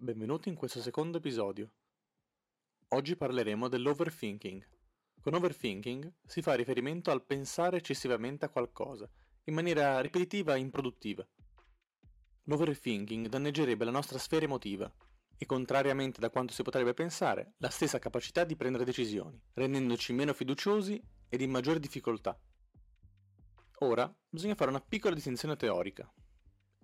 Benvenuti in questo secondo episodio. Oggi parleremo dell'overthinking. Con overthinking si fa riferimento al pensare eccessivamente a qualcosa, in maniera ripetitiva e improduttiva. L'overthinking danneggerebbe la nostra sfera emotiva e, contrariamente da quanto si potrebbe pensare, la stessa capacità di prendere decisioni, rendendoci meno fiduciosi ed in maggiore difficoltà. Ora bisogna fare una piccola distinzione teorica.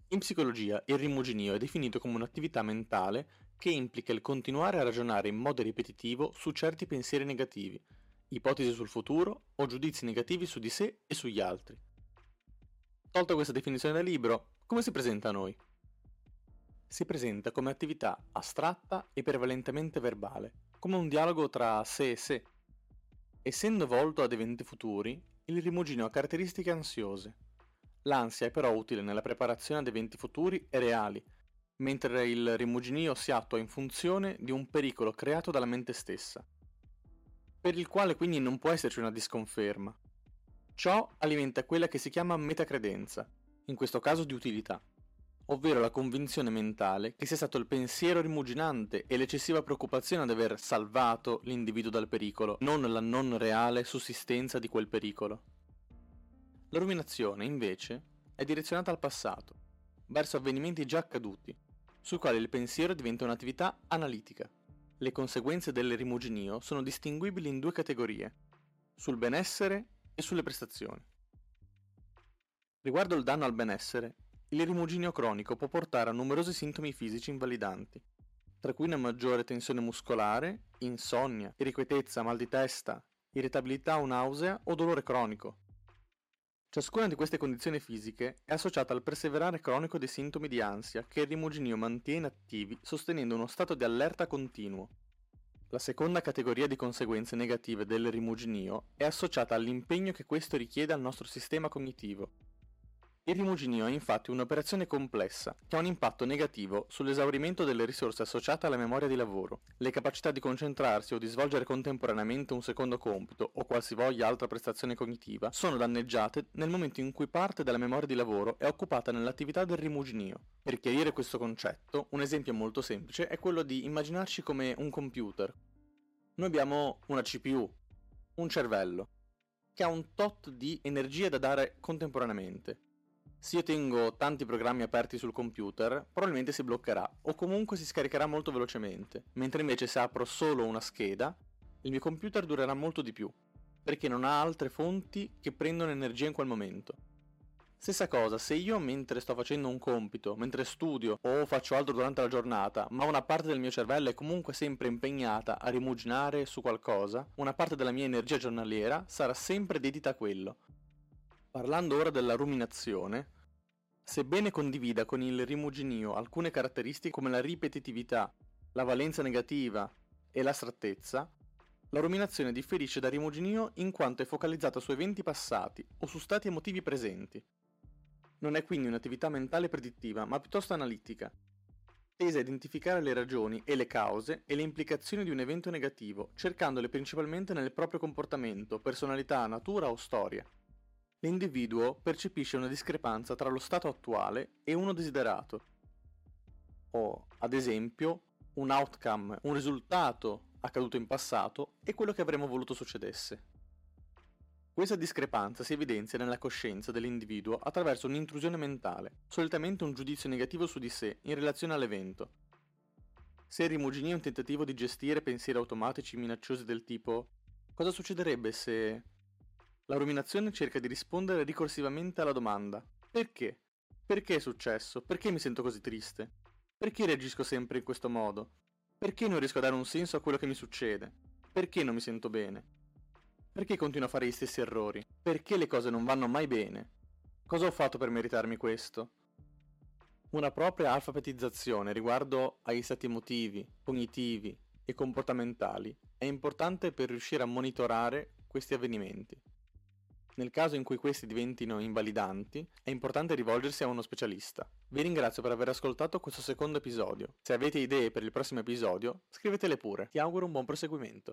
In psicologia il rimuginio è definito come un'attività mentale che implica il continuare a ragionare in modo ripetitivo su certi pensieri negativi, ipotesi sul futuro o giudizi negativi su di sé e sugli altri. Tolta questa definizione dal libro, come si presenta a noi? Si presenta come attività astratta e prevalentemente verbale, come un dialogo tra sé e sé. Essendo volto ad eventi futuri, il rimuginio ha caratteristiche ansiose. L'ansia è però utile nella preparazione ad eventi futuri e reali, mentre il rimuginio si attua in funzione di un pericolo creato dalla mente stessa, per il quale quindi non può esserci una disconferma. Ciò alimenta quella che si chiama metacredenza, in questo caso di utilità, ovvero la convinzione mentale che sia stato il pensiero rimuginante e l'eccessiva preoccupazione ad aver salvato l'individuo dal pericolo, non la non reale sussistenza di quel pericolo. La ruminazione, invece, è direzionata al passato, verso avvenimenti già accaduti, sui quali il pensiero diventa un'attività analitica. Le conseguenze del rimuginio sono distinguibili in due categorie, sul benessere e sulle prestazioni. Riguardo il danno al benessere, il rimuginio cronico può portare a numerosi sintomi fisici invalidanti, tra cui una maggiore tensione muscolare, insonnia, irrequietezza, mal di testa, irritabilità o nausea o dolore cronico. Ciascuna di queste condizioni fisiche è associata al perseverare cronico dei sintomi di ansia che il rimuginio mantiene attivi sostenendo uno stato di allerta continuo. La seconda categoria di conseguenze negative del rimuginio è associata all'impegno che questo richiede al nostro sistema cognitivo, il rimuginio è infatti un'operazione complessa che ha un impatto negativo sull'esaurimento delle risorse associate alla memoria di lavoro. Le capacità di concentrarsi o di svolgere contemporaneamente un secondo compito o qualsivoglia altra prestazione cognitiva sono danneggiate nel momento in cui parte della memoria di lavoro è occupata nell'attività del rimuginio. Per chiarire questo concetto, un esempio molto semplice è quello di immaginarci come un computer. Noi abbiamo una CPU, un cervello, che ha un tot di energia da dare contemporaneamente se io tengo tanti programmi aperti sul computer, probabilmente si bloccherà o comunque si scaricherà molto velocemente, mentre invece se apro solo una scheda, il mio computer durerà molto di più, perché non ha altre fonti che prendono energia in quel momento. Stessa cosa, se io mentre sto facendo un compito, mentre studio o faccio altro durante la giornata, ma una parte del mio cervello è comunque sempre impegnata a rimuginare su qualcosa, una parte della mia energia giornaliera sarà sempre dedita a quello. Parlando ora della ruminazione, Sebbene condivida con il rimuginio alcune caratteristiche come la ripetitività, la valenza negativa e l'astrattezza, la ruminazione differisce da rimuginio in quanto è focalizzata su eventi passati o su stati emotivi presenti. Non è quindi un'attività mentale predittiva, ma piuttosto analitica, tesa a identificare le ragioni e le cause e le implicazioni di un evento negativo, cercandole principalmente nel proprio comportamento, personalità, natura o storia l'individuo percepisce una discrepanza tra lo stato attuale e uno desiderato, o ad esempio un outcome, un risultato accaduto in passato e quello che avremmo voluto succedesse. Questa discrepanza si evidenzia nella coscienza dell'individuo attraverso un'intrusione mentale, solitamente un giudizio negativo su di sé in relazione all'evento. Se è un tentativo di gestire pensieri automatici minacciosi del tipo cosa succederebbe se la ruminazione cerca di rispondere ricorsivamente alla domanda perché? Perché è successo? Perché mi sento così triste? Perché reagisco sempre in questo modo? Perché non riesco a dare un senso a quello che mi succede? Perché non mi sento bene? Perché continuo a fare gli stessi errori? Perché le cose non vanno mai bene? Cosa ho fatto per meritarmi questo? Una propria alfabetizzazione riguardo agli stati emotivi, cognitivi e comportamentali è importante per riuscire a monitorare questi avvenimenti. Nel caso in cui questi diventino invalidanti, è importante rivolgersi a uno specialista. Vi ringrazio per aver ascoltato questo secondo episodio. Se avete idee per il prossimo episodio, scrivetele pure. Ti auguro un buon proseguimento.